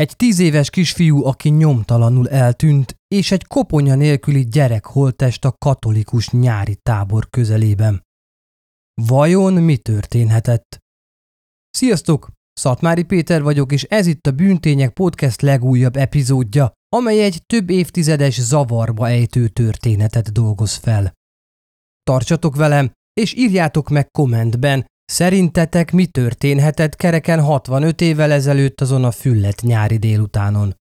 Egy tíz éves kisfiú, aki nyomtalanul eltűnt, és egy koponya nélküli gyerek holttest a katolikus nyári tábor közelében. Vajon mi történhetett? Sziasztok! Szatmári Péter vagyok, és ez itt a Bűntények Podcast legújabb epizódja, amely egy több évtizedes zavarba ejtő történetet dolgoz fel. Tartsatok velem, és írjátok meg kommentben, Szerintetek mi történhetett kereken 65 évvel ezelőtt azon a füllet nyári délutánon?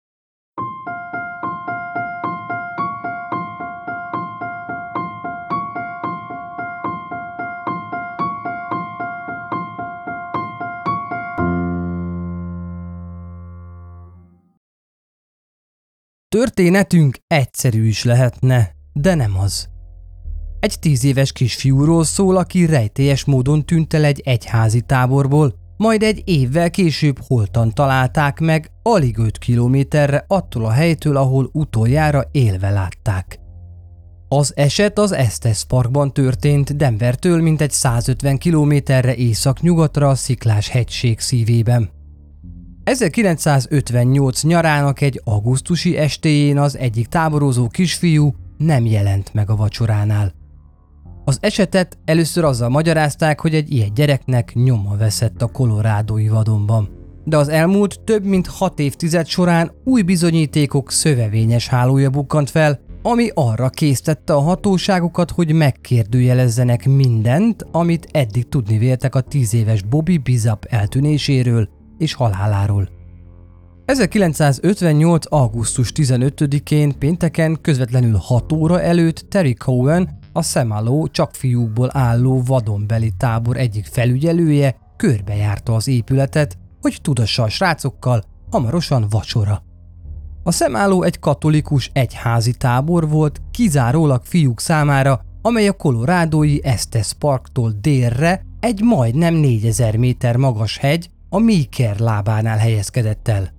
Történetünk egyszerű is lehetne, de nem az. Egy tíz éves kisfiúról szól, aki rejtélyes módon tűnt el egy egyházi táborból, majd egy évvel később holtan találták meg, alig 5 kilométerre attól a helytől, ahol utoljára élve látták. Az eset az Estes Parkban történt, Denvertől mintegy 150 kilométerre észak-nyugatra a Sziklás hegység szívében. 1958 nyarának egy augusztusi estéjén az egyik táborozó kisfiú nem jelent meg a vacsoránál. Az esetet először azzal magyarázták, hogy egy ilyen gyereknek nyoma veszett a kolorádói vadonban. De az elmúlt több mint hat évtized során új bizonyítékok szövevényes hálója bukkant fel, ami arra késztette a hatóságokat, hogy megkérdőjelezzenek mindent, amit eddig tudni véltek a tíz éves Bobby Bizap eltűnéséről és haláláról. 1958. augusztus 15-én pénteken közvetlenül 6 óra előtt Terry Cohen, a Szemaló csak fiúkból álló vadonbeli tábor egyik felügyelője körbejárta az épületet, hogy tudassa a srácokkal, hamarosan vacsora. A Szemálló egy katolikus egyházi tábor volt, kizárólag fiúk számára, amely a kolorádói Estes Parktól délre egy majdnem 4000 méter magas hegy, a Meeker lábánál helyezkedett el.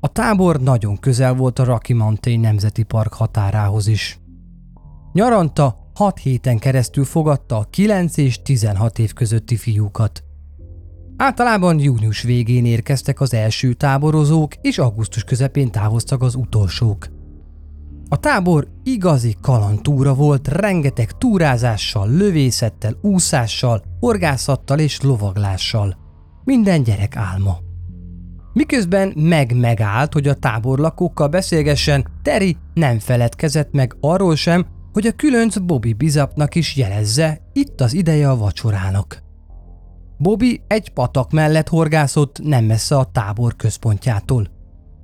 A tábor nagyon közel volt a Rocky Mountain Nemzeti Park határához is. Nyaranta 6 héten keresztül fogadta a 9 és 16 év közötti fiúkat. Általában június végén érkeztek az első táborozók, és augusztus közepén távoztak az utolsók. A tábor igazi kalantúra volt, rengeteg túrázással, lövészettel, úszással, horgászattal és lovaglással. Minden gyerek álma. Miközben meg-megállt, hogy a táborlakókkal beszélgessen, Terry nem feledkezett meg arról sem, hogy a különc Bobby Bizapnak is jelezze, itt az ideje a vacsorának. Bobby egy patak mellett horgászott nem messze a tábor központjától.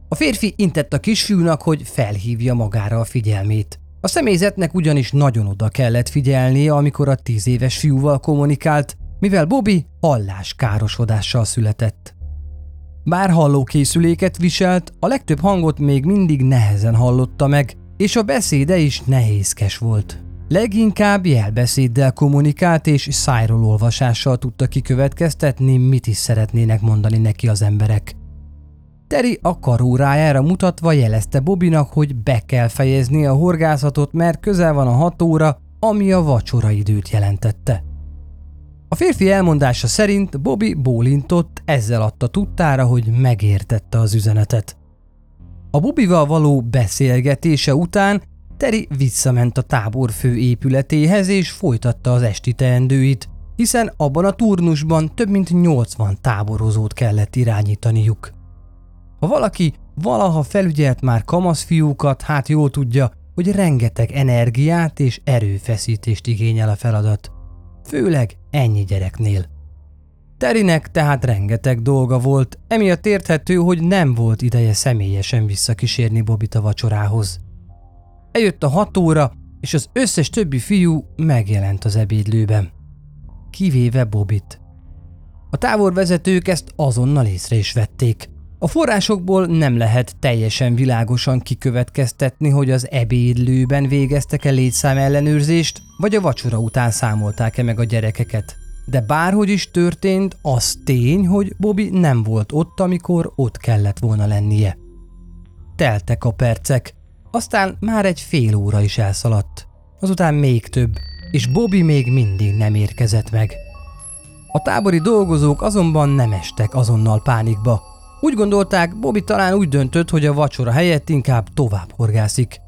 A férfi intett a kisfiúnak, hogy felhívja magára a figyelmét. A személyzetnek ugyanis nagyon oda kellett figyelnie, amikor a tíz éves fiúval kommunikált, mivel Bobby halláskárosodással született. Bár hallókészüléket viselt, a legtöbb hangot még mindig nehezen hallotta meg, és a beszéde is nehézkes volt. Leginkább jelbeszéddel kommunikált és szájról olvasással tudta kikövetkeztetni, mit is szeretnének mondani neki az emberek. Teri a karórájára mutatva jelezte Bobinak, hogy be kell fejezni a horgászatot, mert közel van a hat óra, ami a vacsora időt jelentette. A férfi elmondása szerint Bobby bólintott, ezzel adta tudtára, hogy megértette az üzenetet. A Bobival való beszélgetése után Teri visszament a tábor fő épületéhez és folytatta az esti teendőit, hiszen abban a turnusban több mint 80 táborozót kellett irányítaniuk. Ha valaki valaha felügyelt már kamaszfiúkat, hát jól tudja, hogy rengeteg energiát és erőfeszítést igényel a feladat. Főleg ennyi gyereknél. Terinek tehát rengeteg dolga volt, emiatt érthető, hogy nem volt ideje személyesen visszakísérni Bobit a vacsorához. Eljött a hat óra, és az összes többi fiú megjelent az ebédlőben. Kivéve Bobit. A távorvezetők ezt azonnal észre is vették. A forrásokból nem lehet teljesen világosan kikövetkeztetni, hogy az ebédlőben végeztek-e létszám ellenőrzést, vagy a vacsora után számolták-e meg a gyerekeket. De bárhogy is történt, az tény, hogy Bobby nem volt ott, amikor ott kellett volna lennie. Teltek a percek, aztán már egy fél óra is elszaladt. Azután még több, és Bobby még mindig nem érkezett meg. A tábori dolgozók azonban nem estek azonnal pánikba. Úgy gondolták, Bobby talán úgy döntött, hogy a vacsora helyett inkább tovább horgászik.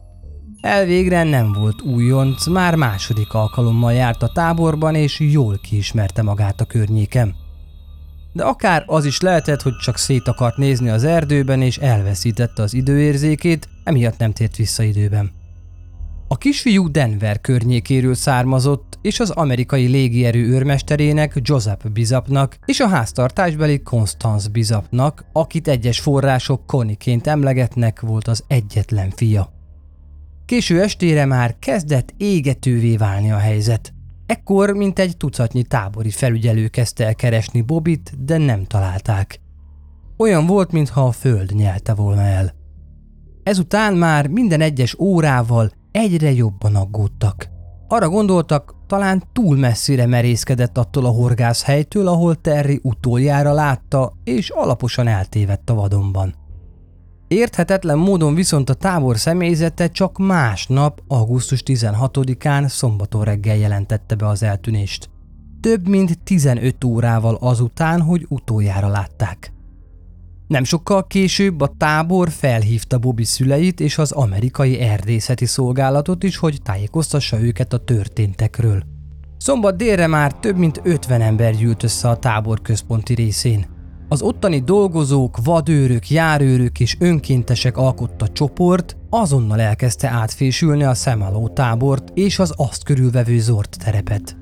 Elvégre nem volt újonc, már második alkalommal járt a táborban, és jól kiismerte magát a környéken. De akár az is lehetett, hogy csak szét akart nézni az erdőben, és elveszítette az időérzékét, emiatt nem tért vissza időben. A kisfiú Denver környékéről származott, és az amerikai légierő őrmesterének Joseph Bizapnak és a háztartásbeli Constance Bizapnak, akit egyes források Koniként emlegetnek, volt az egyetlen fia. Késő estére már kezdett égetővé válni a helyzet. Ekkor mint egy tucatnyi tábori felügyelő kezdte el keresni Bobit, de nem találták. Olyan volt, mintha a föld nyelte volna el. Ezután már minden egyes órával egyre jobban aggódtak. Arra gondoltak, talán túl messzire merészkedett attól a horgászhelytől, ahol Terry utoljára látta, és alaposan eltévedt a vadonban. Érthetetlen módon viszont a tábor személyzete csak másnap, augusztus 16-án szombaton reggel jelentette be az eltűnést. Több mint 15 órával azután, hogy utoljára látták. Nem sokkal később a tábor felhívta Bobby szüleit és az amerikai erdészeti szolgálatot is, hogy tájékoztassa őket a történtekről. Szombat délre már több mint 50 ember gyűlt össze a tábor központi részén. Az ottani dolgozók, vadőrök, járőrök és önkéntesek alkotta csoport azonnal elkezdte átfésülni a szemaló tábort és az azt körülvevő zord terepet.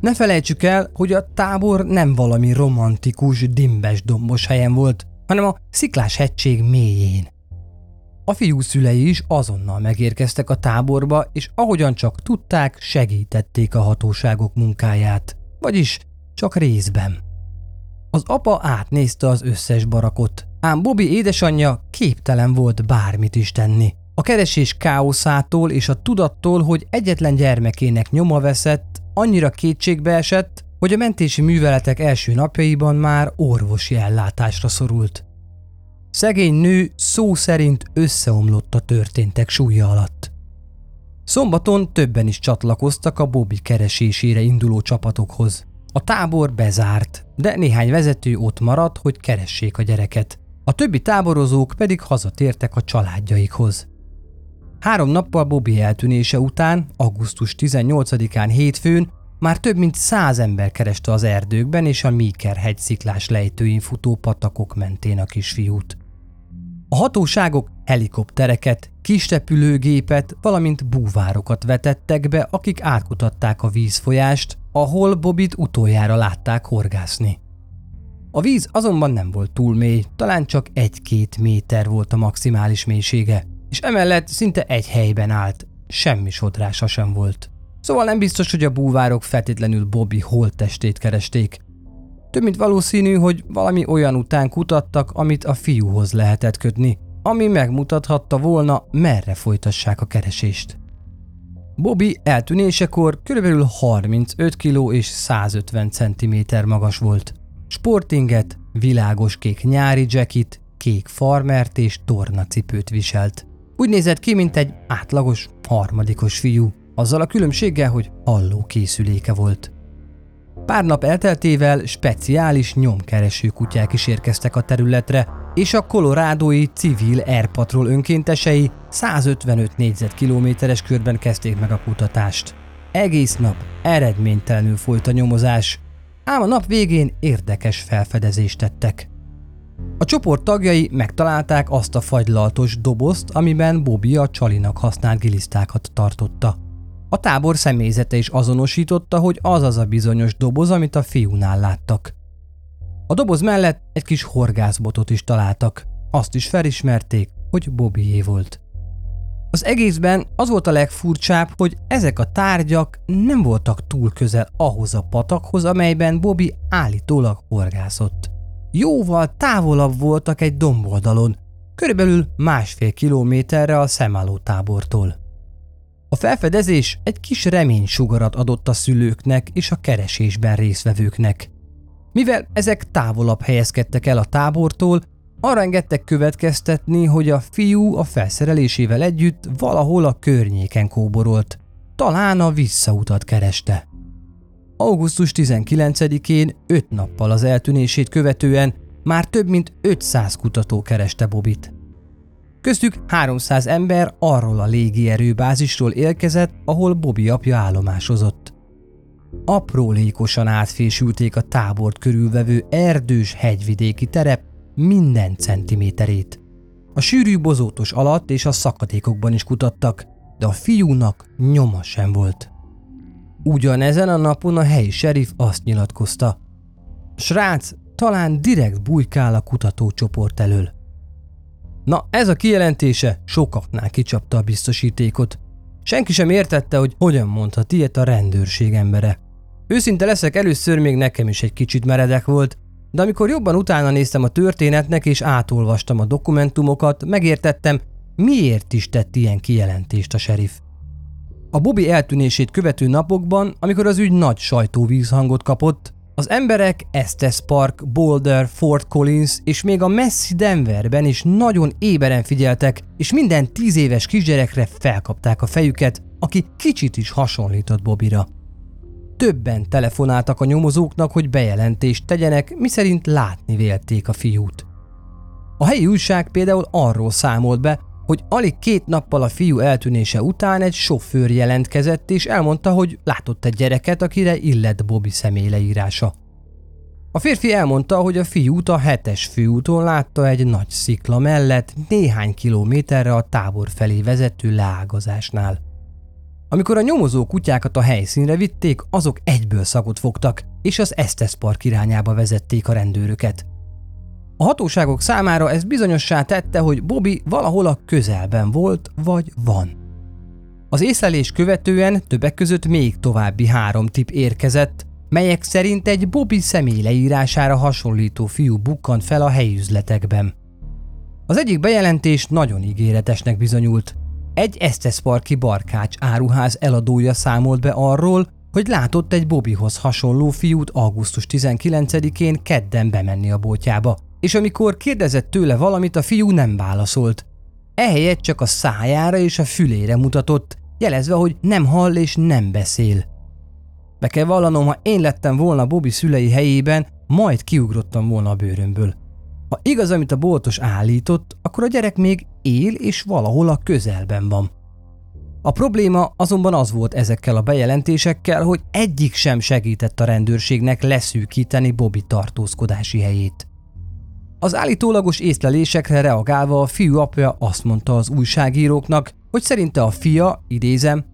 Ne felejtsük el, hogy a tábor nem valami romantikus, dimbes dombos helyen volt, hanem a sziklás hegység mélyén. A fiú szülei is azonnal megérkeztek a táborba, és ahogyan csak tudták, segítették a hatóságok munkáját. Vagyis csak részben. Az apa átnézte az összes barakot, ám Bobby édesanyja képtelen volt bármit is tenni. A keresés káoszától és a tudattól, hogy egyetlen gyermekének nyoma veszett, annyira kétségbe esett, hogy a mentési műveletek első napjaiban már orvosi ellátásra szorult. Szegény nő szó szerint összeomlott a történtek súlya alatt. Szombaton többen is csatlakoztak a Bobby keresésére induló csapatokhoz. A tábor bezárt, de néhány vezető ott maradt, hogy keressék a gyereket. A többi táborozók pedig hazatértek a családjaikhoz. Három nappal Bobby eltűnése után, augusztus 18-án hétfőn már több mint száz ember kereste az erdőkben és a Míker hegy sziklás lejtőin futó patakok mentén a kisfiút. A hatóságok helikoptereket, kisrepülőgépet, valamint búvárokat vetettek be, akik átkutatták a vízfolyást, ahol Bobit utoljára látták horgászni. A víz azonban nem volt túl mély, talán csak egy-két méter volt a maximális mélysége, és emellett szinte egy helyben állt, semmi sodrása sem volt. Szóval nem biztos, hogy a búvárok feltétlenül Bobby holttestét keresték. Több mint valószínű, hogy valami olyan után kutattak, amit a fiúhoz lehetett kötni, ami megmutathatta volna, merre folytassák a keresést. Bobby eltűnésekor kb. 35 kg és 150 cm magas volt. Sportinget, világos kék nyári jackit, kék farmert és tornacipőt viselt. Úgy nézett ki, mint egy átlagos harmadikos fiú, azzal a különbséggel, hogy halló készüléke volt. Pár nap elteltével speciális nyomkereső kutyák is érkeztek a területre, és a kolorádói civil Air Patrol önkéntesei 155 négyzetkilométeres körben kezdték meg a kutatást. Egész nap eredménytelenül folyt a nyomozás, ám a nap végén érdekes felfedezést tettek. A csoport tagjai megtalálták azt a fagylaltos dobozt, amiben Bobby a csalinak használt gilisztákat tartotta. A tábor személyzete is azonosította, hogy az az a bizonyos doboz, amit a fiúnál láttak. A doboz mellett egy kis horgászbotot is találtak. Azt is felismerték, hogy Bobbyé volt. Az egészben az volt a legfurcsább, hogy ezek a tárgyak nem voltak túl közel ahhoz a patakhoz, amelyben Bobby állítólag horgászott. Jóval távolabb voltak egy domboldalon, körülbelül másfél kilométerre a szemálló tábortól. A felfedezés egy kis reménysugarat adott a szülőknek és a keresésben résztvevőknek. Mivel ezek távolabb helyezkedtek el a tábortól, arra engedtek következtetni, hogy a fiú a felszerelésével együtt valahol a környéken kóborolt. Talán a visszautat kereste. Augusztus 19-én, öt nappal az eltűnését követően már több mint 500 kutató kereste Bobit. Köztük 300 ember arról a légierőbázisról érkezett, ahol Bobby apja állomásozott. Aprólékosan átfésülték a tábort körülvevő erdős hegyvidéki terep minden centiméterét. A sűrű bozótos alatt és a szakadékokban is kutattak, de a fiúnak nyoma sem volt. Ugyanezen a napon a helyi serif azt nyilatkozta. Srác talán direkt bujkál a kutatócsoport elől. Na, ez a kijelentése sokaknál kicsapta a biztosítékot. Senki sem értette, hogy hogyan mondhat ilyet a rendőrség embere. Őszinte leszek, először még nekem is egy kicsit meredek volt, de amikor jobban utána néztem a történetnek és átolvastam a dokumentumokat, megértettem, miért is tett ilyen kijelentést a sheriff. A Bobby eltűnését követő napokban, amikor az ügy nagy sajtóvízhangot kapott, az emberek Estes Park, Boulder, Fort Collins és még a messzi Denverben is nagyon éberen figyeltek, és minden tíz éves kisgyerekre felkapták a fejüket, aki kicsit is hasonlított Bobira. Többen telefonáltak a nyomozóknak, hogy bejelentést tegyenek, miszerint látni vélték a fiút. A helyi újság például arról számolt be, hogy alig két nappal a fiú eltűnése után egy sofőr jelentkezett és elmondta, hogy látott egy gyereket, akire illett Bobby személyleírása. A férfi elmondta, hogy a fiút a hetes főúton látta egy nagy szikla mellett néhány kilométerre a tábor felé vezető leágazásnál. Amikor a nyomozó kutyákat a helyszínre vitték, azok egyből szagot fogtak, és az Estes Park irányába vezették a rendőröket. A hatóságok számára ez bizonyossá tette, hogy Bobby valahol a közelben volt, vagy van. Az észlelés követően többek között még további három tip érkezett, melyek szerint egy Bobby személy leírására hasonlító fiú bukkant fel a helyi üzletekben. Az egyik bejelentés nagyon ígéretesnek bizonyult. Egy Eszteszparki barkács áruház eladója számolt be arról, hogy látott egy Bobbyhoz hasonló fiút augusztus 19-én kedden bemenni a boltjába, és amikor kérdezett tőle valamit, a fiú nem válaszolt. Ehelyett csak a szájára és a fülére mutatott, jelezve, hogy nem hall és nem beszél. Be kell vallanom, ha én lettem volna Bobby szülei helyében, majd kiugrottam volna a bőrömből. Ha igaz, amit a boltos állított, akkor a gyerek még él és valahol a közelben van. A probléma azonban az volt ezekkel a bejelentésekkel, hogy egyik sem segített a rendőrségnek leszűkíteni Bobby tartózkodási helyét. Az állítólagos észlelésekre reagálva a fiú apja azt mondta az újságíróknak, hogy szerinte a fia, idézem,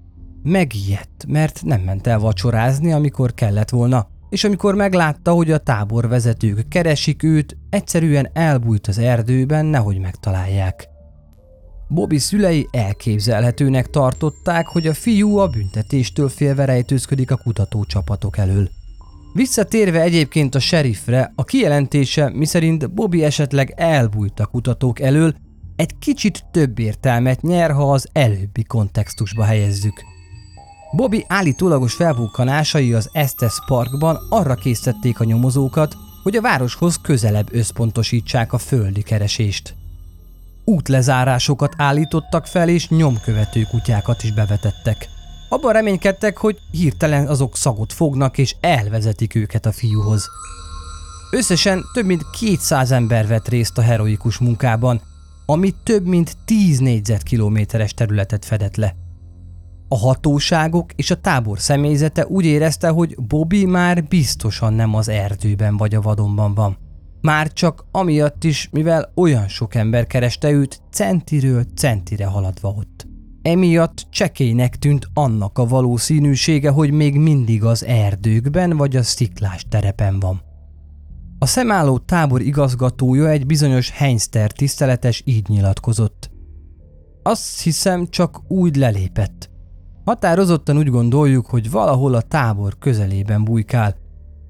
megijedt, mert nem ment el vacsorázni, amikor kellett volna, és amikor meglátta, hogy a táborvezetők keresik őt, egyszerűen elbújt az erdőben, nehogy megtalálják. Bobby szülei elképzelhetőnek tartották, hogy a fiú a büntetéstől félve rejtőzködik a kutatócsapatok elől. Visszatérve egyébként a sheriffre, a kijelentése, miszerint Bobby esetleg elbújt a kutatók elől, egy kicsit több értelmet nyer, ha az előbbi kontextusba helyezzük. Bobby állítólagos felbukkanásai az Estes Parkban arra készítették a nyomozókat, hogy a városhoz közelebb összpontosítsák a földi keresést. Útlezárásokat állítottak fel és nyomkövető kutyákat is bevetettek. Abban reménykedtek, hogy hirtelen azok szagot fognak és elvezetik őket a fiúhoz. Összesen több mint 200 ember vett részt a heroikus munkában, ami több mint 10 négyzetkilométeres területet fedett le. A hatóságok és a tábor személyzete úgy érezte, hogy Bobby már biztosan nem az erdőben vagy a vadonban van. Már csak amiatt is, mivel olyan sok ember kereste őt centiről centire haladva ott. Emiatt csekélynek tűnt annak a valószínűsége, hogy még mindig az erdőkben vagy a sziklás terepen van. A szemálló tábor igazgatója egy bizonyos Heinster tiszteletes így nyilatkozott. Azt hiszem csak úgy lelépett. Határozottan úgy gondoljuk, hogy valahol a tábor közelében bujkál.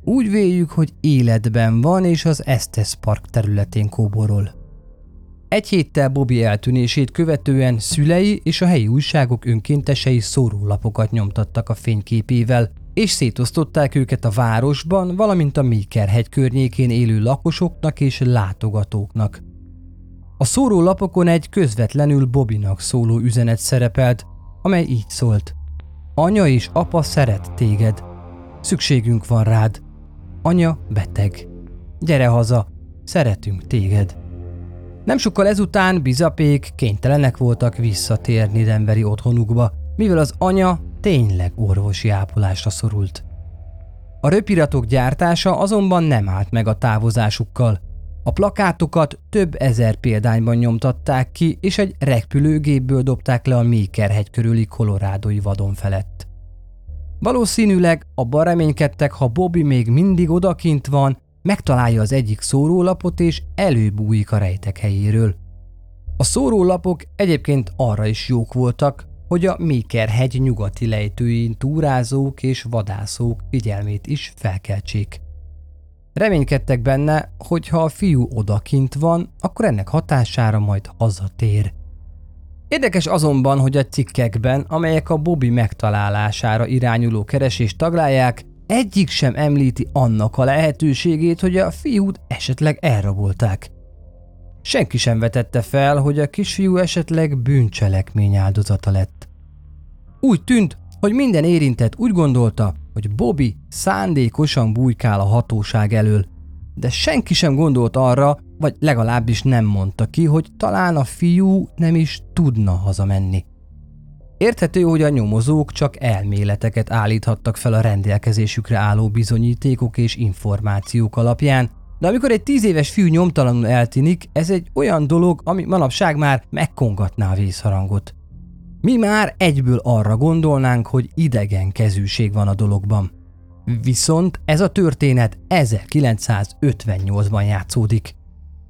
Úgy véljük, hogy életben van és az Estes Park területén kóborol. Egy héttel Bobby eltűnését követően szülei és a helyi újságok önkéntesei szórólapokat nyomtattak a fényképével, és szétosztották őket a városban, valamint a Mékerhegy környékén élő lakosoknak és látogatóknak. A szórólapokon egy közvetlenül Bobinak szóló üzenet szerepelt, amely így szólt. Anya és apa szeret téged. Szükségünk van rád. Anya beteg. Gyere haza, szeretünk téged. Nem sokkal ezután bizapék kénytelenek voltak visszatérni Denveri otthonukba, mivel az anya tényleg orvosi ápolásra szorult. A röpiratok gyártása azonban nem állt meg a távozásukkal. A plakátokat több ezer példányban nyomtatták ki, és egy repülőgépből dobták le a Mékerhegy körüli kolorádói vadon felett. Valószínűleg abban reménykedtek, ha Bobby még mindig odakint van, megtalálja az egyik szórólapot és előbújik a rejtek helyéről. A szórólapok egyébként arra is jók voltak, hogy a Mékerhegy nyugati lejtőjén túrázók és vadászók figyelmét is felkeltsék. Reménykedtek benne, hogy ha a fiú odakint van, akkor ennek hatására majd hazatér. Érdekes azonban, hogy a cikkekben, amelyek a Bobby megtalálására irányuló keresést taglálják, egyik sem említi annak a lehetőségét, hogy a fiút esetleg elrabolták. Senki sem vetette fel, hogy a kisfiú esetleg bűncselekmény áldozata lett. Úgy tűnt, hogy minden érintett úgy gondolta, hogy Bobby szándékosan bujkál a hatóság elől, de senki sem gondolt arra, vagy legalábbis nem mondta ki, hogy talán a fiú nem is tudna hazamenni. Érthető, hogy a nyomozók csak elméleteket állíthattak fel a rendelkezésükre álló bizonyítékok és információk alapján, de amikor egy tíz éves fiú nyomtalanul eltinik, ez egy olyan dolog, ami manapság már megkongatná a vészharangot. Mi már egyből arra gondolnánk, hogy idegen kezűség van a dologban. Viszont ez a történet 1958-ban játszódik.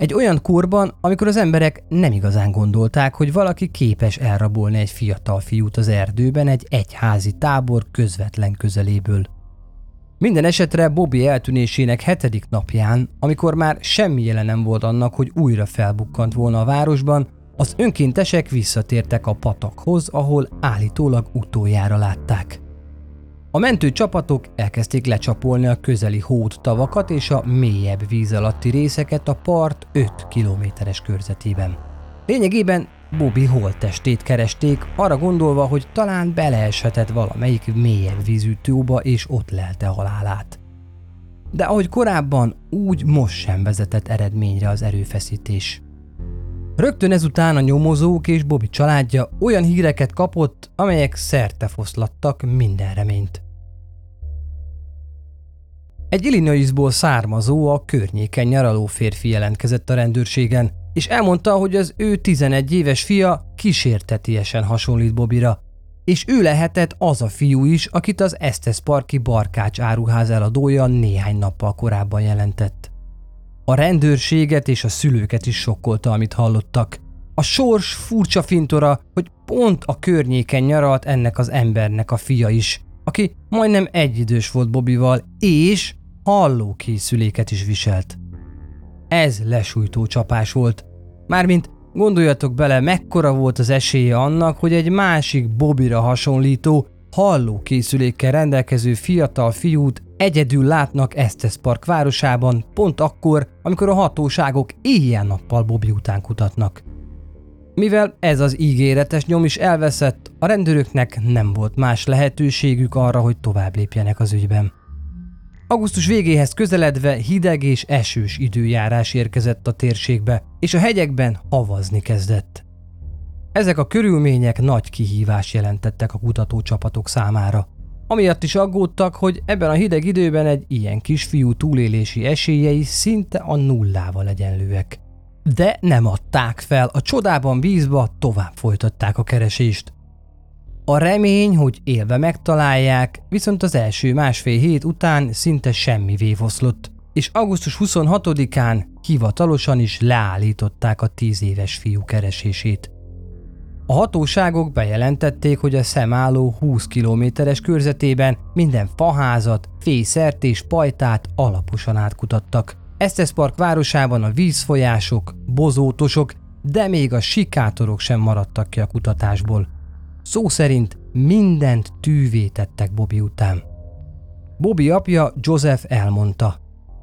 Egy olyan korban, amikor az emberek nem igazán gondolták, hogy valaki képes elrabolni egy fiatal fiút az erdőben egy egyházi tábor közvetlen közeléből. Minden esetre Bobby eltűnésének hetedik napján, amikor már semmi jele nem volt annak, hogy újra felbukkant volna a városban, az önkéntesek visszatértek a patakhoz, ahol állítólag utoljára látták. A mentő csapatok elkezdték lecsapolni a közeli hód tavakat és a mélyebb víz alatti részeket a part 5 kilométeres körzetében. Lényegében Bobby holttestét keresték, arra gondolva, hogy talán beleeshetett valamelyik mélyebb vízű tóba és ott lelte halálát. De ahogy korábban, úgy most sem vezetett eredményre az erőfeszítés. Rögtön ezután a nyomozók és Bobby családja olyan híreket kapott, amelyek szerte foszlattak minden reményt. Egy Illinoisból származó, a környéken nyaraló férfi jelentkezett a rendőrségen, és elmondta, hogy az ő 11 éves fia kísértetiesen hasonlít Bobira, és ő lehetett az a fiú is, akit az Estes Parki barkács áruház eladója néhány nappal korábban jelentett. A rendőrséget és a szülőket is sokkolta, amit hallottak. A sors furcsa fintora, hogy pont a környéken nyaralt ennek az embernek a fia is, aki majdnem egyidős volt Bobival, és hallókészüléket is viselt. Ez lesújtó csapás volt. Mármint gondoljatok bele, mekkora volt az esélye annak, hogy egy másik Bobira hasonlító, hallókészülékkel rendelkező fiatal fiút egyedül látnak Estes Park városában, pont akkor, amikor a hatóságok éjjel-nappal Bobby után kutatnak. Mivel ez az ígéretes nyom is elveszett, a rendőröknek nem volt más lehetőségük arra, hogy tovább lépjenek az ügyben. Augusztus végéhez közeledve hideg és esős időjárás érkezett a térségbe, és a hegyekben havazni kezdett. Ezek a körülmények nagy kihívás jelentettek a kutatócsapatok számára. Amiatt is aggódtak, hogy ebben a hideg időben egy ilyen kisfiú túlélési esélyei szinte a nullával egyenlőek. De nem adták fel, a csodában bízva tovább folytatták a keresést. A remény, hogy élve megtalálják, viszont az első másfél hét után szinte semmi vévoszlott, és augusztus 26-án hivatalosan is leállították a tíz éves fiú keresését. A hatóságok bejelentették, hogy a szemálló 20 kilométeres körzetében minden faházat, fészert és pajtát alaposan átkutattak. Estes Park városában a vízfolyások, bozótosok, de még a sikátorok sem maradtak ki a kutatásból. Szó szerint mindent tűvé tettek Bobby után. Bobby apja Joseph elmondta.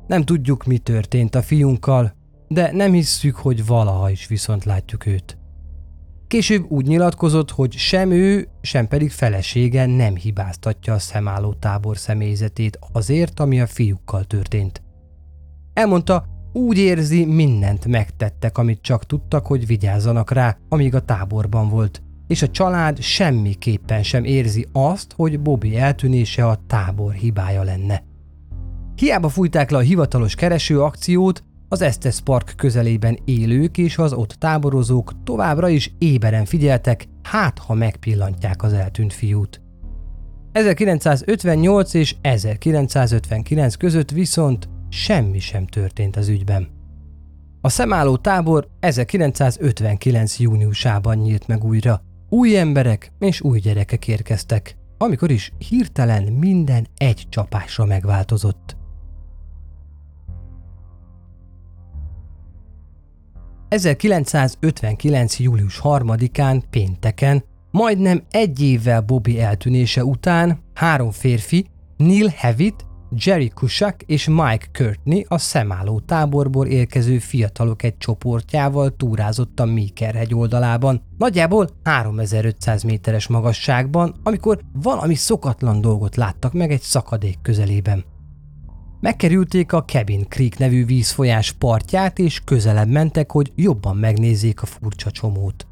Nem tudjuk, mi történt a fiunkkal, de nem hisszük, hogy valaha is viszont látjuk őt. Később úgy nyilatkozott, hogy sem ő, sem pedig felesége nem hibáztatja a szemálló tábor személyzetét azért, ami a fiúkkal történt. Elmondta, úgy érzi, mindent megtettek, amit csak tudtak, hogy vigyázzanak rá, amíg a táborban volt. És a család semmiképpen sem érzi azt, hogy Bobby eltűnése a tábor hibája lenne. Hiába fújták le a hivatalos keresőakciót, az Estes Park közelében élők és az ott táborozók továbbra is éberen figyeltek, hát ha megpillantják az eltűnt fiút. 1958 és 1959 között viszont semmi sem történt az ügyben. A szemálló tábor 1959. júniusában nyílt meg újra. Új emberek és új gyerekek érkeztek, amikor is hirtelen minden egy csapásra megváltozott. 1959. július 3-án pénteken, majdnem egy évvel Bobby eltűnése után három férfi, Neil Hewitt, Jerry Kushak és Mike Courtney a szemálló táborból érkező fiatalok egy csoportjával túrázott a Meeker hegy oldalában, nagyjából 3500 méteres magasságban, amikor valami szokatlan dolgot láttak meg egy szakadék közelében. Megkerülték a Cabin Creek nevű vízfolyás partját, és közelebb mentek, hogy jobban megnézzék a furcsa csomót.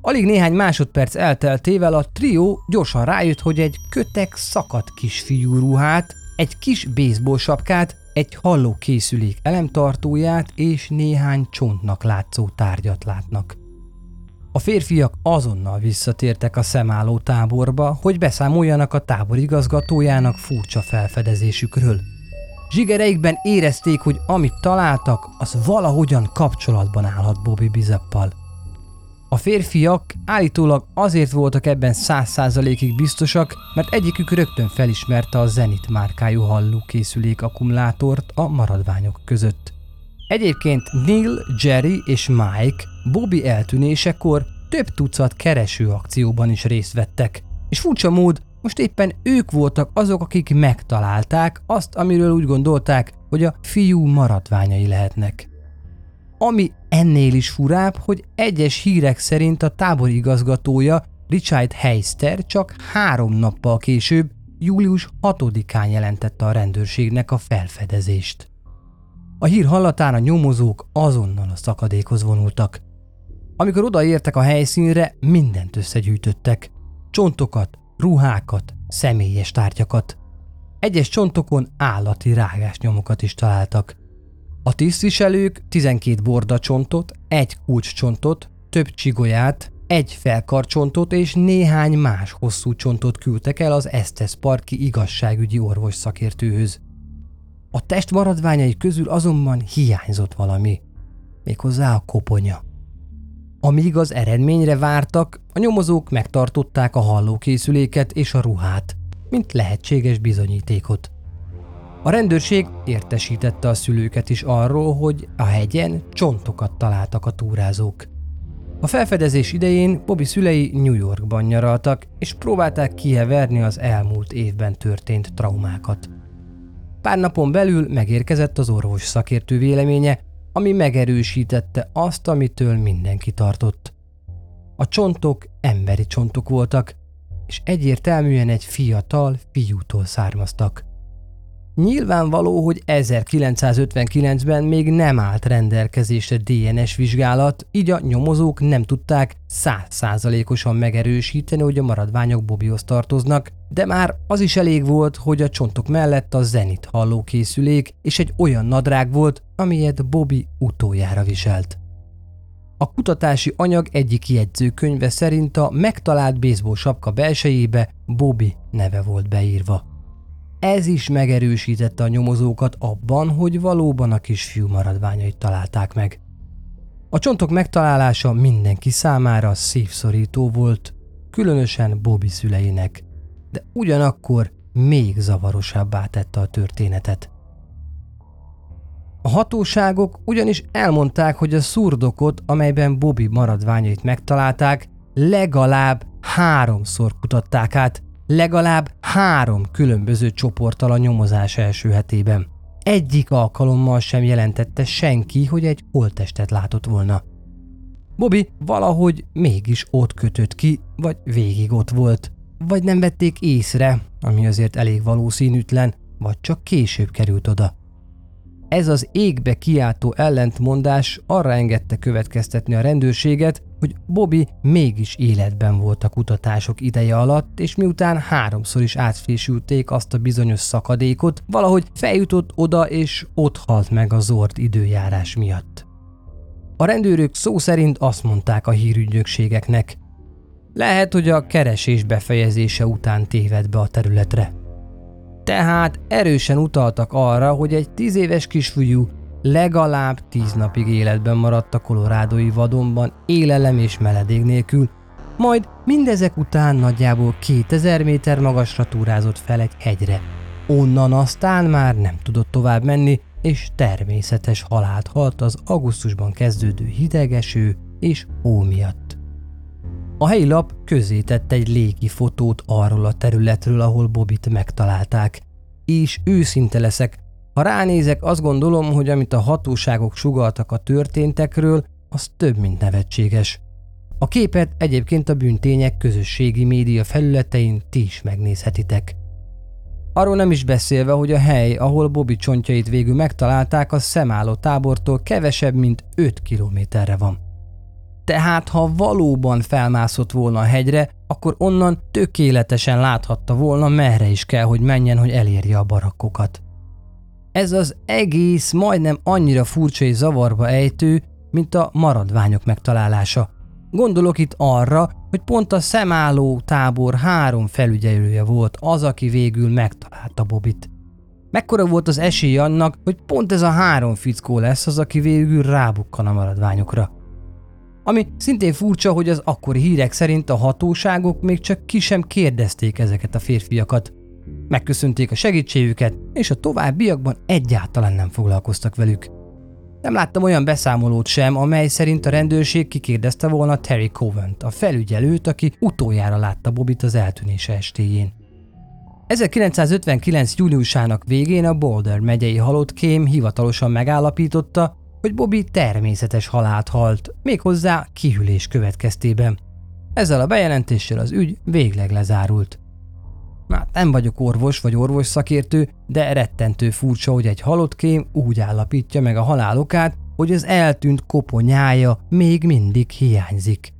Alig néhány másodperc elteltével a trió gyorsan rájött, hogy egy kötek szakadt kisfiú ruhát, egy kis baseball sapkát, egy hallókészülék elemtartóját és néhány csontnak látszó tárgyat látnak. A férfiak azonnal visszatértek a szemálló táborba, hogy beszámoljanak a tábor igazgatójának furcsa felfedezésükről – Zsigereikben érezték, hogy amit találtak, az valahogyan kapcsolatban állhat Bobby Bizeppal. A férfiak állítólag azért voltak ebben száz százalékig biztosak, mert egyikük rögtön felismerte a Zenit márkájú hallókészülék akkumulátort a maradványok között. Egyébként Neil, Jerry és Mike Bobby eltűnésekor több tucat kereső akcióban is részt vettek, és furcsa mód most éppen ők voltak azok, akik megtalálták azt, amiről úgy gondolták, hogy a fiú maradványai lehetnek. Ami ennél is furább, hogy egyes hírek szerint a tábor igazgatója Richard Heister csak három nappal később, július 6-án jelentette a rendőrségnek a felfedezést. A hír hallatán a nyomozók azonnal a szakadékhoz vonultak. Amikor odaértek a helyszínre, mindent összegyűjtöttek. Csontokat, ruhákat, személyes tárgyakat. Egyes csontokon állati rágás nyomokat is találtak. A tisztviselők 12 borda csontot, egy kulcscsontot, több csigolyát, egy felkarcsontot és néhány más hosszú csontot küldtek el az Estes Parki igazságügyi orvos szakértőhöz. A test maradványai közül azonban hiányzott valami, méghozzá a koponya. Amíg az eredményre vártak, a nyomozók megtartották a hallókészüléket és a ruhát, mint lehetséges bizonyítékot. A rendőrség értesítette a szülőket is arról, hogy a hegyen csontokat találtak a túrázók. A felfedezés idején Bobby szülei New Yorkban nyaraltak, és próbálták kiheverni az elmúlt évben történt traumákat. Pár napon belül megérkezett az orvos szakértő véleménye, ami megerősítette azt, amitől mindenki tartott. A csontok emberi csontok voltak, és egyértelműen egy fiatal fiútól származtak. Nyilvánvaló, hogy 1959-ben még nem állt rendelkezésre DNS vizsgálat, így a nyomozók nem tudták százszázalékosan megerősíteni, hogy a maradványok Bobbyhoz tartoznak, de már az is elég volt, hogy a csontok mellett a Zenit hallókészülék és egy olyan nadrág volt, amilyet Bobby utoljára viselt. A kutatási anyag egyik jegyzőkönyve szerint a megtalált baseball sapka belsejébe Bobby neve volt beírva. Ez is megerősítette a nyomozókat abban, hogy valóban a kisfiú maradványait találták meg. A csontok megtalálása mindenki számára szívszorító volt, különösen Bobby szüleinek, de ugyanakkor még zavarosabbá tette a történetet. A hatóságok ugyanis elmondták, hogy a szurdokot, amelyben Bobby maradványait megtalálták, legalább háromszor kutatták át, legalább három különböző csoporttal a nyomozás első hetében. Egyik alkalommal sem jelentette senki, hogy egy holttestet látott volna. Bobby valahogy mégis ott kötött ki, vagy végig ott volt, vagy nem vették észre, ami azért elég valószínűtlen, vagy csak később került oda. Ez az égbe kiáltó ellentmondás arra engedte következtetni a rendőrséget, hogy Bobby mégis életben volt a kutatások ideje alatt, és miután háromszor is átfésülték azt a bizonyos szakadékot, valahogy feljutott oda és ott halt meg a zord időjárás miatt. A rendőrök szó szerint azt mondták a hírügynökségeknek, lehet, hogy a keresés befejezése után téved be a területre. Tehát erősen utaltak arra, hogy egy tíz éves kisfiú legalább tíz napig életben maradt a kolorádói vadonban élelem és meledék nélkül, majd mindezek után nagyjából 2000 méter magasra túrázott fel egy hegyre. Onnan aztán már nem tudott tovább menni, és természetes halált halt az augusztusban kezdődő hidegeső és hó miatt. A helyi lap tett egy légi fotót arról a területről, ahol Bobit megtalálták. És őszinte leszek, ha ránézek, azt gondolom, hogy amit a hatóságok sugaltak a történtekről, az több, mint nevetséges. A képet egyébként a bűntények közösségi média felületein ti is megnézhetitek. Arról nem is beszélve, hogy a hely, ahol Bobby csontjait végül megtalálták, a szemálló tábortól kevesebb, mint 5 kilométerre van. Tehát ha valóban felmászott volna a hegyre, akkor onnan tökéletesen láthatta volna, merre is kell, hogy menjen, hogy elérje a barakkokat. Ez az egész majdnem annyira furcsa és zavarba ejtő, mint a maradványok megtalálása. Gondolok itt arra, hogy pont a szemálló tábor három felügyelője volt az, aki végül megtalálta Bobit. Mekkora volt az esély annak, hogy pont ez a három fickó lesz az, aki végül rábukkan a maradványokra. Ami szintén furcsa, hogy az akkori hírek szerint a hatóságok még csak ki sem kérdezték ezeket a férfiakat. Megköszönték a segítségüket, és a továbbiakban egyáltalán nem foglalkoztak velük. Nem láttam olyan beszámolót sem, amely szerint a rendőrség kikérdezte volna Terry Covent, a felügyelőt, aki utoljára látta Bobit az eltűnése estéjén. 1959. júliusának végén a Boulder megyei halott kém hivatalosan megállapította, hogy Bobby természetes halált halt, méghozzá kihűlés következtében. Ezzel a bejelentéssel az ügy végleg lezárult. Hát nem vagyok orvos vagy orvos szakértő, de rettentő furcsa, hogy egy halott kém úgy állapítja meg a halálokát, hogy az eltűnt koponyája még mindig hiányzik.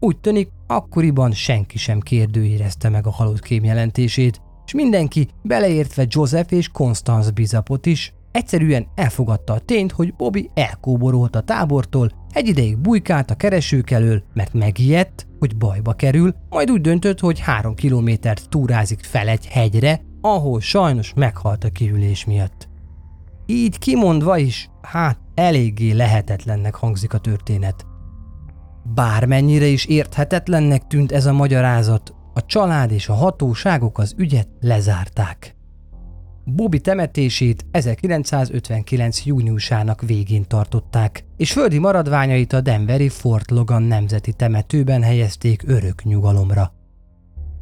Úgy tűnik, akkoriban senki sem kérdőérezte meg a halott kém jelentését, és mindenki, beleértve Joseph és Constance Bizapot is, egyszerűen elfogadta a tényt, hogy Bobby elkóborolt a tábortól, egy ideig bujkált a keresők elől, mert megijedt, hogy bajba kerül, majd úgy döntött, hogy három kilométert túrázik fel egy hegyre, ahol sajnos meghalt a kihűlés miatt. Így kimondva is, hát eléggé lehetetlennek hangzik a történet. Bármennyire is érthetetlennek tűnt ez a magyarázat, a család és a hatóságok az ügyet lezárták. Bobby temetését 1959. júniusának végén tartották, és földi maradványait a Denveri Fort Logan nemzeti temetőben helyezték örök nyugalomra.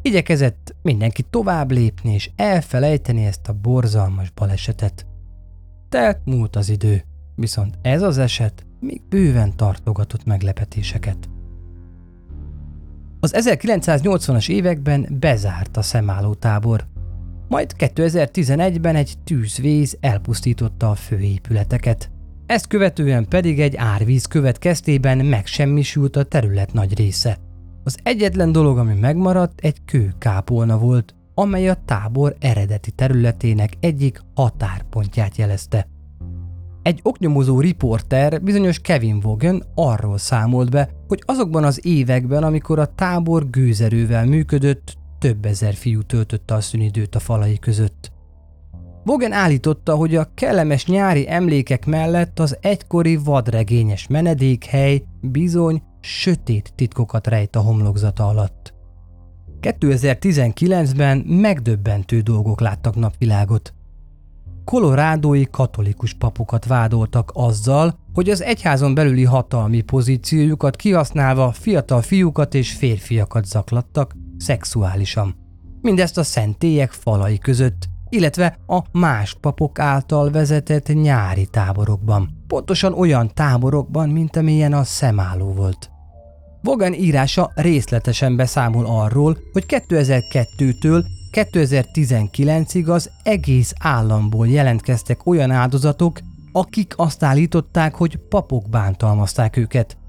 Igyekezett mindenki tovább lépni és elfelejteni ezt a borzalmas balesetet. Telt múlt az idő, viszont ez az eset még bőven tartogatott meglepetéseket. Az 1980-as években bezárt a szemálló tábor, majd 2011-ben egy tűzvész elpusztította a főépületeket. Ezt követően pedig egy árvíz következtében megsemmisült a terület nagy része. Az egyetlen dolog, ami megmaradt, egy kőkápolna volt, amely a tábor eredeti területének egyik határpontját jelezte. Egy oknyomozó riporter, bizonyos Kevin Vogan arról számolt be, hogy azokban az években, amikor a tábor gőzerővel működött, több ezer fiú töltötte a szünidőt a falai között. Bogen állította, hogy a kellemes nyári emlékek mellett az egykori vadregényes menedékhely bizony sötét titkokat rejt a homlokzata alatt. 2019-ben megdöbbentő dolgok láttak napvilágot. Kolorádói katolikus papokat vádoltak azzal, hogy az egyházon belüli hatalmi pozíciójukat kihasználva fiatal fiúkat és férfiakat zaklattak, szexuálisan. Mindezt a szentélyek falai között, illetve a más papok által vezetett nyári táborokban. Pontosan olyan táborokban, mint amilyen a szemálló volt. Vogan írása részletesen beszámol arról, hogy 2002-től 2019-ig az egész államból jelentkeztek olyan áldozatok, akik azt állították, hogy papok bántalmazták őket.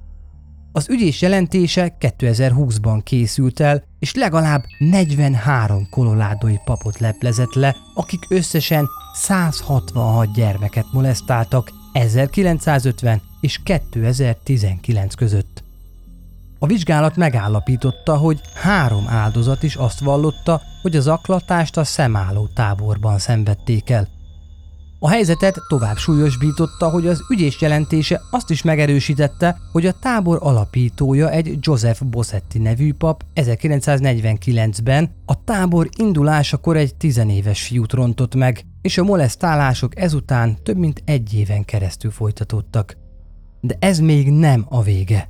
Az ügyés jelentése 2020-ban készült el, és legalább 43 kolorádói papot leplezett le, akik összesen 166 gyermeket molesztáltak 1950 és 2019 között. A vizsgálat megállapította, hogy három áldozat is azt vallotta, hogy az aklatást a szemálló táborban szenvedték el – a helyzetet tovább súlyosbította, hogy az ügyés jelentése azt is megerősítette, hogy a tábor alapítója egy Joseph Bossetti nevű pap 1949-ben a tábor indulásakor egy tizenéves fiút rontott meg, és a molesztálások ezután több mint egy éven keresztül folytatódtak. De ez még nem a vége.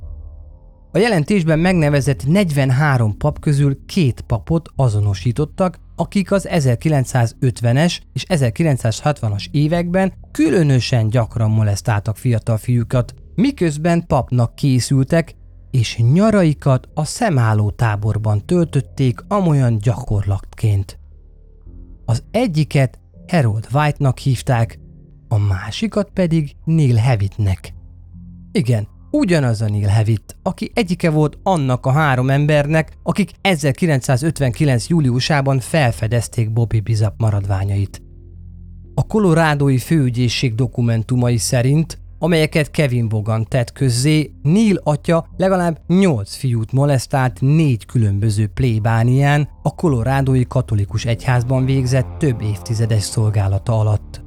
A jelentésben megnevezett 43 pap közül két papot azonosítottak, akik az 1950-es és 1960-as években különösen gyakran molesztáltak fiatal fiúkat, miközben papnak készültek, és nyaraikat a szemálló táborban töltötték amolyan gyakorlatként. Az egyiket Harold White-nak hívták, a másikat pedig Neil Hewittnek. Igen, ugyanaz a Neil Hewitt, aki egyike volt annak a három embernek, akik 1959. júliusában felfedezték Bobby Bizap maradványait. A kolorádói főügyészség dokumentumai szerint, amelyeket Kevin Bogan tett közzé, Neil atya legalább 8 fiút molesztált négy különböző plébánián a kolorádói katolikus egyházban végzett több évtizedes szolgálata alatt.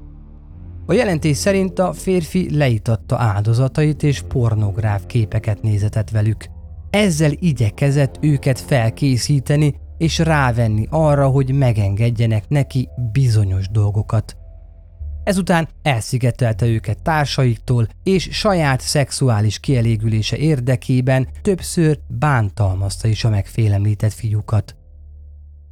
A jelentés szerint a férfi leítatta áldozatait és pornográf képeket nézetett velük. Ezzel igyekezett őket felkészíteni és rávenni arra, hogy megengedjenek neki bizonyos dolgokat. Ezután elszigetelte őket társaiktól, és saját szexuális kielégülése érdekében többször bántalmazta is a megfélemlített fiúkat.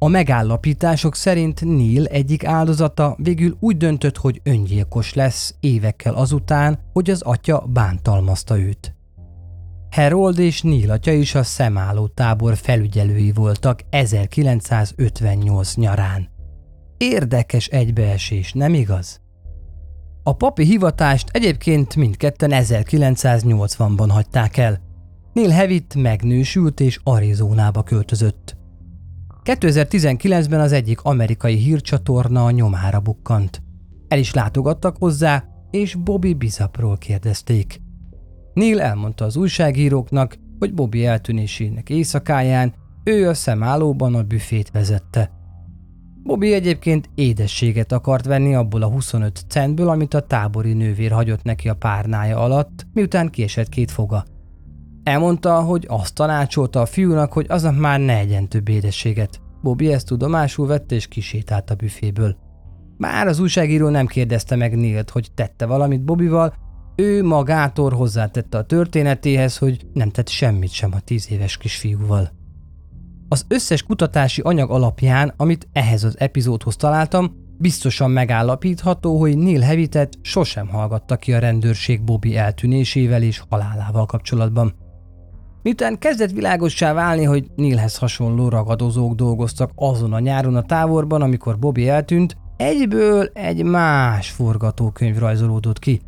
A megállapítások szerint Neil egyik áldozata végül úgy döntött, hogy öngyilkos lesz évekkel azután, hogy az atya bántalmazta őt. Harold és Neil atya is a szemálló tábor felügyelői voltak 1958 nyarán. Érdekes egybeesés, nem igaz? A papi hivatást egyébként mindketten 1980-ban hagyták el. Neil Hewitt megnősült és Arizonába költözött. 2019-ben az egyik amerikai hírcsatorna a nyomára bukkant. El is látogattak hozzá, és Bobby Bizapról kérdezték. Neil elmondta az újságíróknak, hogy Bobby eltűnésének éjszakáján ő a szemállóban a büfét vezette. Bobby egyébként édességet akart venni abból a 25 centből, amit a tábori nővér hagyott neki a párnája alatt, miután kiesett két foga. Elmondta, hogy azt tanácsolta a fiúnak, hogy aznap már ne egyen több édességet. Bobby ezt tudomásul vette és kisétált a büféből. Bár az újságíró nem kérdezte meg Nilt, hogy tette valamit Bobival, ő magától hozzátette a történetéhez, hogy nem tett semmit sem a tíz éves kisfiúval. Az összes kutatási anyag alapján, amit ehhez az epizódhoz találtam, biztosan megállapítható, hogy Neil Hevitet sosem hallgatta ki a rendőrség Bobby eltűnésével és halálával kapcsolatban. Miután kezdett világossá válni, hogy Nilhez hasonló ragadozók dolgoztak azon a nyáron a táborban, amikor Bobby eltűnt, egyből egy más forgatókönyv rajzolódott ki.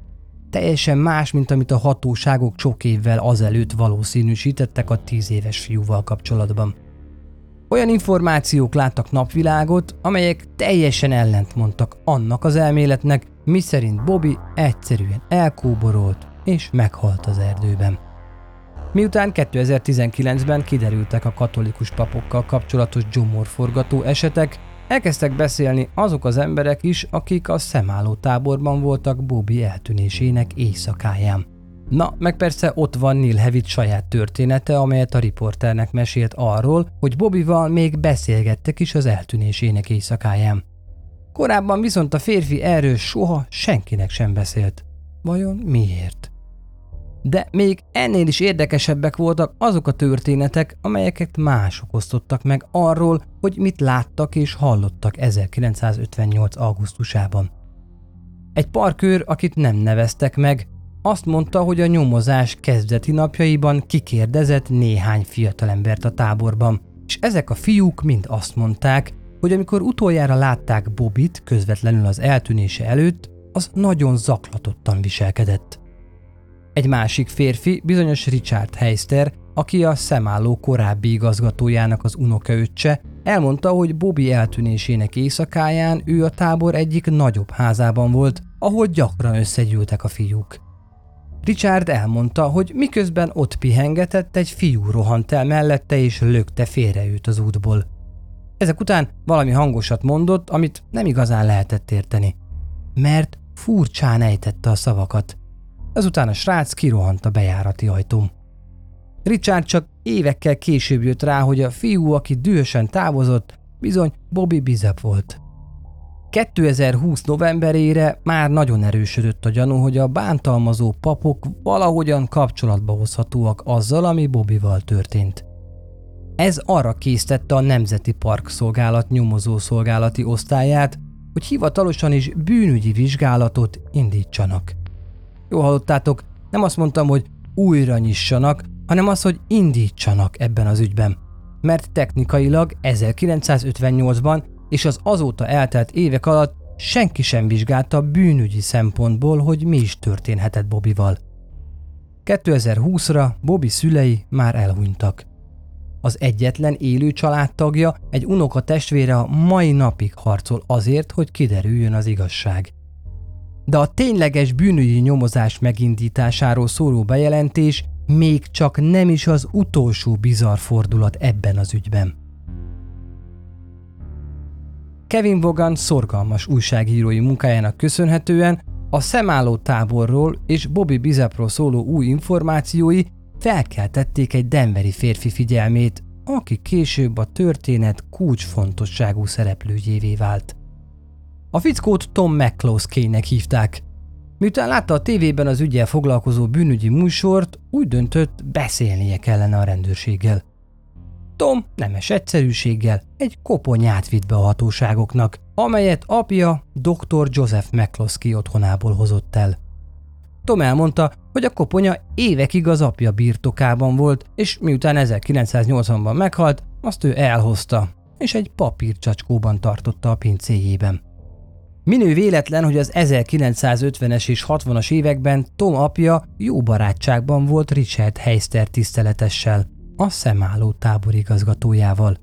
Teljesen más, mint amit a hatóságok sok évvel azelőtt valószínűsítettek a tíz éves fiúval kapcsolatban. Olyan információk láttak napvilágot, amelyek teljesen ellentmondtak annak az elméletnek, miszerint Bobby egyszerűen elkóborolt és meghalt az erdőben. Miután 2019-ben kiderültek a katolikus papokkal kapcsolatos gyomorforgató esetek, elkezdtek beszélni azok az emberek is, akik a szemálló táborban voltak Bobby eltűnésének éjszakáján. Na, meg persze ott van Neil Hewitt saját története, amelyet a riporternek mesélt arról, hogy Bobbyval még beszélgettek is az eltűnésének éjszakáján. Korábban viszont a férfi erről soha senkinek sem beszélt. Vajon miért? De még ennél is érdekesebbek voltak azok a történetek, amelyeket mások osztottak meg arról, hogy mit láttak és hallottak 1958. augusztusában. Egy parkőr, akit nem neveztek meg, azt mondta, hogy a nyomozás kezdeti napjaiban kikérdezett néhány fiatalembert a táborban, és ezek a fiúk mind azt mondták, hogy amikor utoljára látták Bobit közvetlenül az eltűnése előtt, az nagyon zaklatottan viselkedett. Egy másik férfi, bizonyos Richard Heister, aki a szemálló korábbi igazgatójának az unokaöccse, elmondta, hogy Bobby eltűnésének éjszakáján ő a tábor egyik nagyobb házában volt, ahol gyakran összegyűltek a fiúk. Richard elmondta, hogy miközben ott pihengetett, egy fiú rohant el mellette és lökte félre őt az útból. Ezek után valami hangosat mondott, amit nem igazán lehetett érteni. Mert furcsán ejtette a szavakat. Azután a srác kirohant a bejárati ajtón. Richard csak évekkel később jött rá, hogy a fiú, aki dühösen távozott, bizony Bobby Bizep volt. 2020 novemberére már nagyon erősödött a gyanú, hogy a bántalmazó papok valahogyan kapcsolatba hozhatóak azzal, ami Bobbyval történt. Ez arra késztette a Nemzeti Park Szolgálat nyomozó szolgálati osztályát, hogy hivatalosan is bűnügyi vizsgálatot indítsanak. Jó hallottátok, nem azt mondtam, hogy újra nyissanak, hanem az, hogy indítsanak ebben az ügyben. Mert technikailag 1958-ban és az azóta eltelt évek alatt senki sem vizsgálta bűnügyi szempontból, hogy mi is történhetett Bobival. 2020-ra Bobby szülei már elhunytak. Az egyetlen élő családtagja, egy unoka testvére a mai napig harcol azért, hogy kiderüljön az igazság. De a tényleges bűnügyi nyomozás megindításáról szóló bejelentés még csak nem is az utolsó bizarr fordulat ebben az ügyben. Kevin Vaughan szorgalmas újságírói munkájának köszönhetően a szemálló táborról és Bobby Bizepról szóló új információi felkeltették egy denveri férfi figyelmét, aki később a történet kulcsfontosságú szereplőjévé vált. A fickót Tom McCloskey-nek hívták, Miután látta a tévében az ügyel foglalkozó bűnügyi műsort, úgy döntött, beszélnie kellene a rendőrséggel. Tom nemes egyszerűséggel egy koponyát vitt be a hatóságoknak, amelyet apja dr. Joseph McCloskey otthonából hozott el. Tom elmondta, hogy a koponya évekig az apja birtokában volt, és miután 1980-ban meghalt, azt ő elhozta, és egy papírcsacskóban tartotta a pincéjében. Minő véletlen, hogy az 1950-es és 60-as években Tom apja jó barátságban volt Richard Heister tiszteletessel, a szemálló tábor igazgatójával.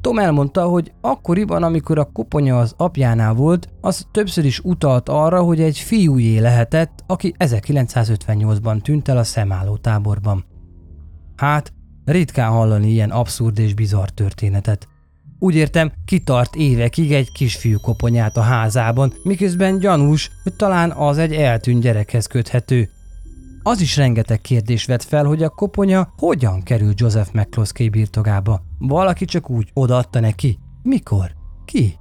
Tom elmondta, hogy akkoriban, amikor a koponya az apjánál volt, az többször is utalt arra, hogy egy fiújé lehetett, aki 1958-ban tűnt el a szemálló táborban. Hát, ritkán hallani ilyen abszurd és bizarr történetet. Úgy értem, kitart évekig egy kisfiú koponyát a házában, miközben gyanús, hogy talán az egy eltűnt gyerekhez köthető. Az is rengeteg kérdés vett fel, hogy a koponya hogyan került Joseph McCloskey birtokába. Valaki csak úgy odaadta neki. Mikor? Ki?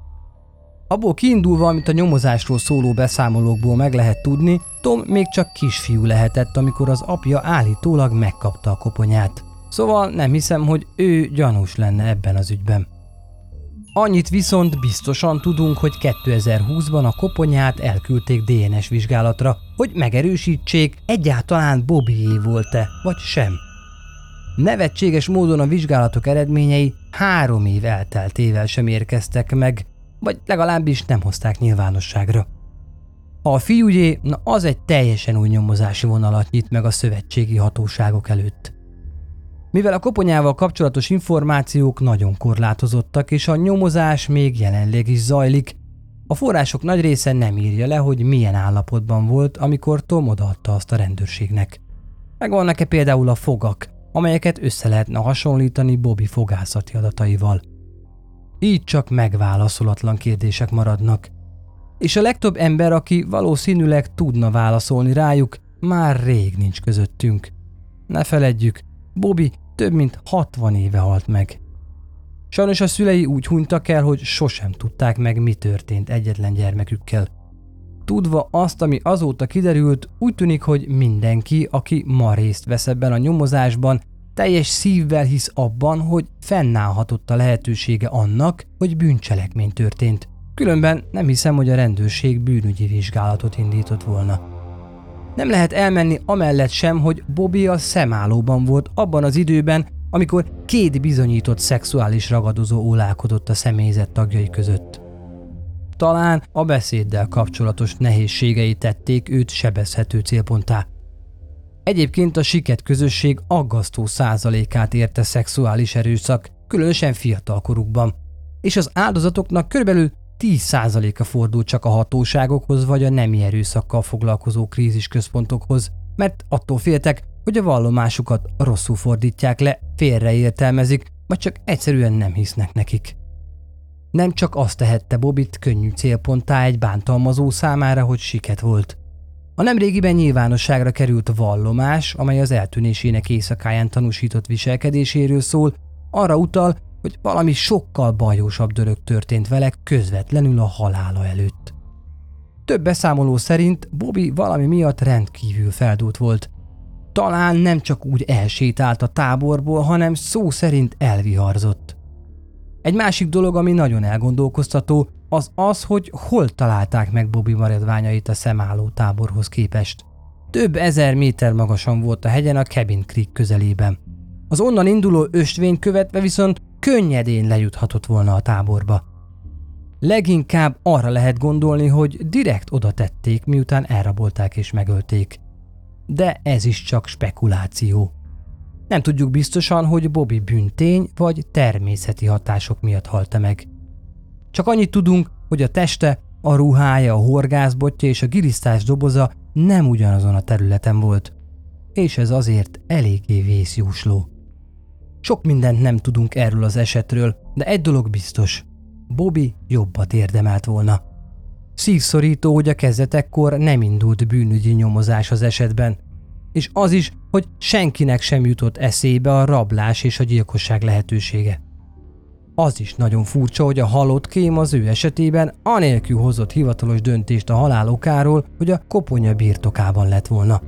Abból kiindulva, amit a nyomozásról szóló beszámolókból meg lehet tudni, Tom még csak kisfiú lehetett, amikor az apja állítólag megkapta a koponyát. Szóval nem hiszem, hogy ő gyanús lenne ebben az ügyben. Annyit viszont biztosan tudunk, hogy 2020-ban a koponyát elküldték DNS vizsgálatra, hogy megerősítsék, egyáltalán Bobbyé volt-e, vagy sem. Nevetséges módon a vizsgálatok eredményei három év elteltével sem érkeztek meg, vagy legalábbis nem hozták nyilvánosságra. A fiúgyé, na az egy teljesen új nyomozási vonalat nyit meg a szövetségi hatóságok előtt. Mivel a koponyával kapcsolatos információk nagyon korlátozottak, és a nyomozás még jelenleg is zajlik, a források nagy része nem írja le, hogy milyen állapotban volt, amikor Tom odaadta azt a rendőrségnek. Megvannak-e például a fogak, amelyeket össze lehetne hasonlítani Bobby fogászati adataival. Így csak megválaszolatlan kérdések maradnak. És a legtöbb ember, aki valószínűleg tudna válaszolni rájuk, már rég nincs közöttünk. Ne feledjük, Bobby több mint 60 éve halt meg. Sajnos a szülei úgy hunytak el, hogy sosem tudták meg, mi történt egyetlen gyermekükkel. Tudva azt, ami azóta kiderült, úgy tűnik, hogy mindenki, aki ma részt vesz ebben a nyomozásban, teljes szívvel hisz abban, hogy fennállhatott a lehetősége annak, hogy bűncselekmény történt. Különben nem hiszem, hogy a rendőrség bűnügyi vizsgálatot indított volna. Nem lehet elmenni amellett sem, hogy Bobby a szemállóban volt abban az időben, amikor két bizonyított szexuális ragadozó ólálkodott a személyzet tagjai között. Talán a beszéddel kapcsolatos nehézségei tették őt sebezhető célponttá. Egyébként a siket közösség aggasztó százalékát érte szexuális erőszak, különösen fiatalkorukban, és az áldozatoknak körülbelül 10%-a fordul csak a hatóságokhoz vagy a nemi erőszakkal foglalkozó krízisközpontokhoz, mert attól féltek, hogy a vallomásukat rosszul fordítják le, félreértelmezik, vagy csak egyszerűen nem hisznek nekik. Nem csak azt tehette Bobit könnyű célponttá egy bántalmazó számára, hogy siket volt. A nemrégiben nyilvánosságra került vallomás, amely az eltűnésének éjszakáján tanúsított viselkedéséről szól, arra utal, hogy valami sokkal bajósabb dörög történt vele közvetlenül a halála előtt. Több beszámoló szerint Bobby valami miatt rendkívül feldúlt volt. Talán nem csak úgy elsétált a táborból, hanem szó szerint elviharzott. Egy másik dolog, ami nagyon elgondolkoztató, az az, hogy hol találták meg Bobby maradványait a szemálló táborhoz képest. Több ezer méter magasan volt a hegyen a Cabin Creek közelében. Az onnan induló östvény követve viszont könnyedén lejuthatott volna a táborba. Leginkább arra lehet gondolni, hogy direkt oda tették, miután elrabolták és megölték. De ez is csak spekuláció. Nem tudjuk biztosan, hogy Bobby büntény vagy természeti hatások miatt halt meg. Csak annyit tudunk, hogy a teste, a ruhája, a horgászbotja és a gilisztás doboza nem ugyanazon a területen volt. És ez azért eléggé vészjósló. Sok mindent nem tudunk erről az esetről, de egy dolog biztos. Bobby jobbat érdemelt volna. Szívszorító, hogy a kezdetekkor nem indult bűnügyi nyomozás az esetben, és az is, hogy senkinek sem jutott eszébe a rablás és a gyilkosság lehetősége. Az is nagyon furcsa, hogy a halott kém az ő esetében anélkül hozott hivatalos döntést a halál okáról, hogy a koponya birtokában lett volna.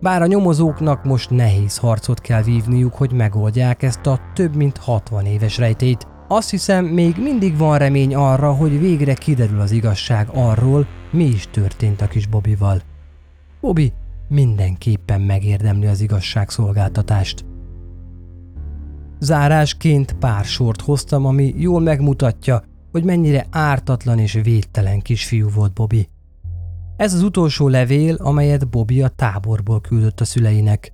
Bár a nyomozóknak most nehéz harcot kell vívniuk, hogy megoldják ezt a több mint 60 éves rejtét, azt hiszem még mindig van remény arra, hogy végre kiderül az igazság arról, mi is történt a kis Bobival. Bobby mindenképpen megérdemli az igazságszolgáltatást. Zárásként pár sort hoztam, ami jól megmutatja, hogy mennyire ártatlan és védtelen kisfiú volt Bobby. Ez az utolsó levél, amelyet Bobby a táborból küldött a szüleinek.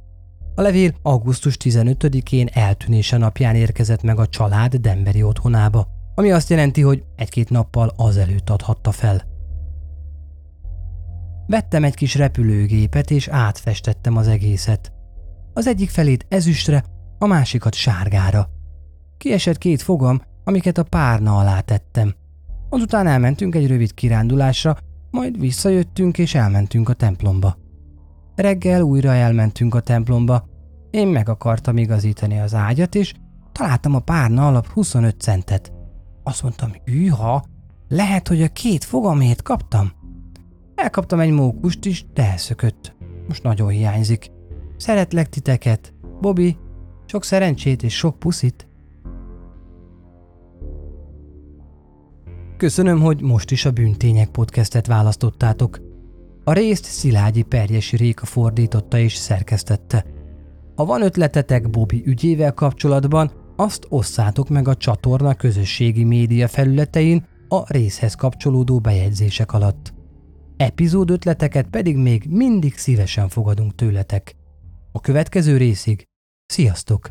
A levél augusztus 15-én eltűnése napján érkezett meg a család Denveri otthonába, ami azt jelenti, hogy egy-két nappal azelőtt adhatta fel. Vettem egy kis repülőgépet, és átfestettem az egészet. Az egyik felét ezüstre, a másikat sárgára. Kiesett két fogam, amiket a párna alá tettem. Azután elmentünk egy rövid kirándulásra, majd visszajöttünk és elmentünk a templomba. Reggel újra elmentünk a templomba. Én meg akartam igazítani az ágyat, és találtam a párna alap 25 centet. Azt mondtam, hűha, lehet, hogy a két fogamét kaptam. Elkaptam egy mókust is, de elszökött. Most nagyon hiányzik. Szeretlek titeket. Bobby, sok szerencsét és sok puszit. Köszönöm, hogy most is a Bűntények podcastet választottátok. A részt Szilágyi Perjesi Réka fordította és szerkesztette. Ha van ötletetek Bobby ügyével kapcsolatban, azt osszátok meg a csatorna közösségi média felületein a részhez kapcsolódó bejegyzések alatt. Epizód ötleteket pedig még mindig szívesen fogadunk tőletek. A következő részig sziasztok!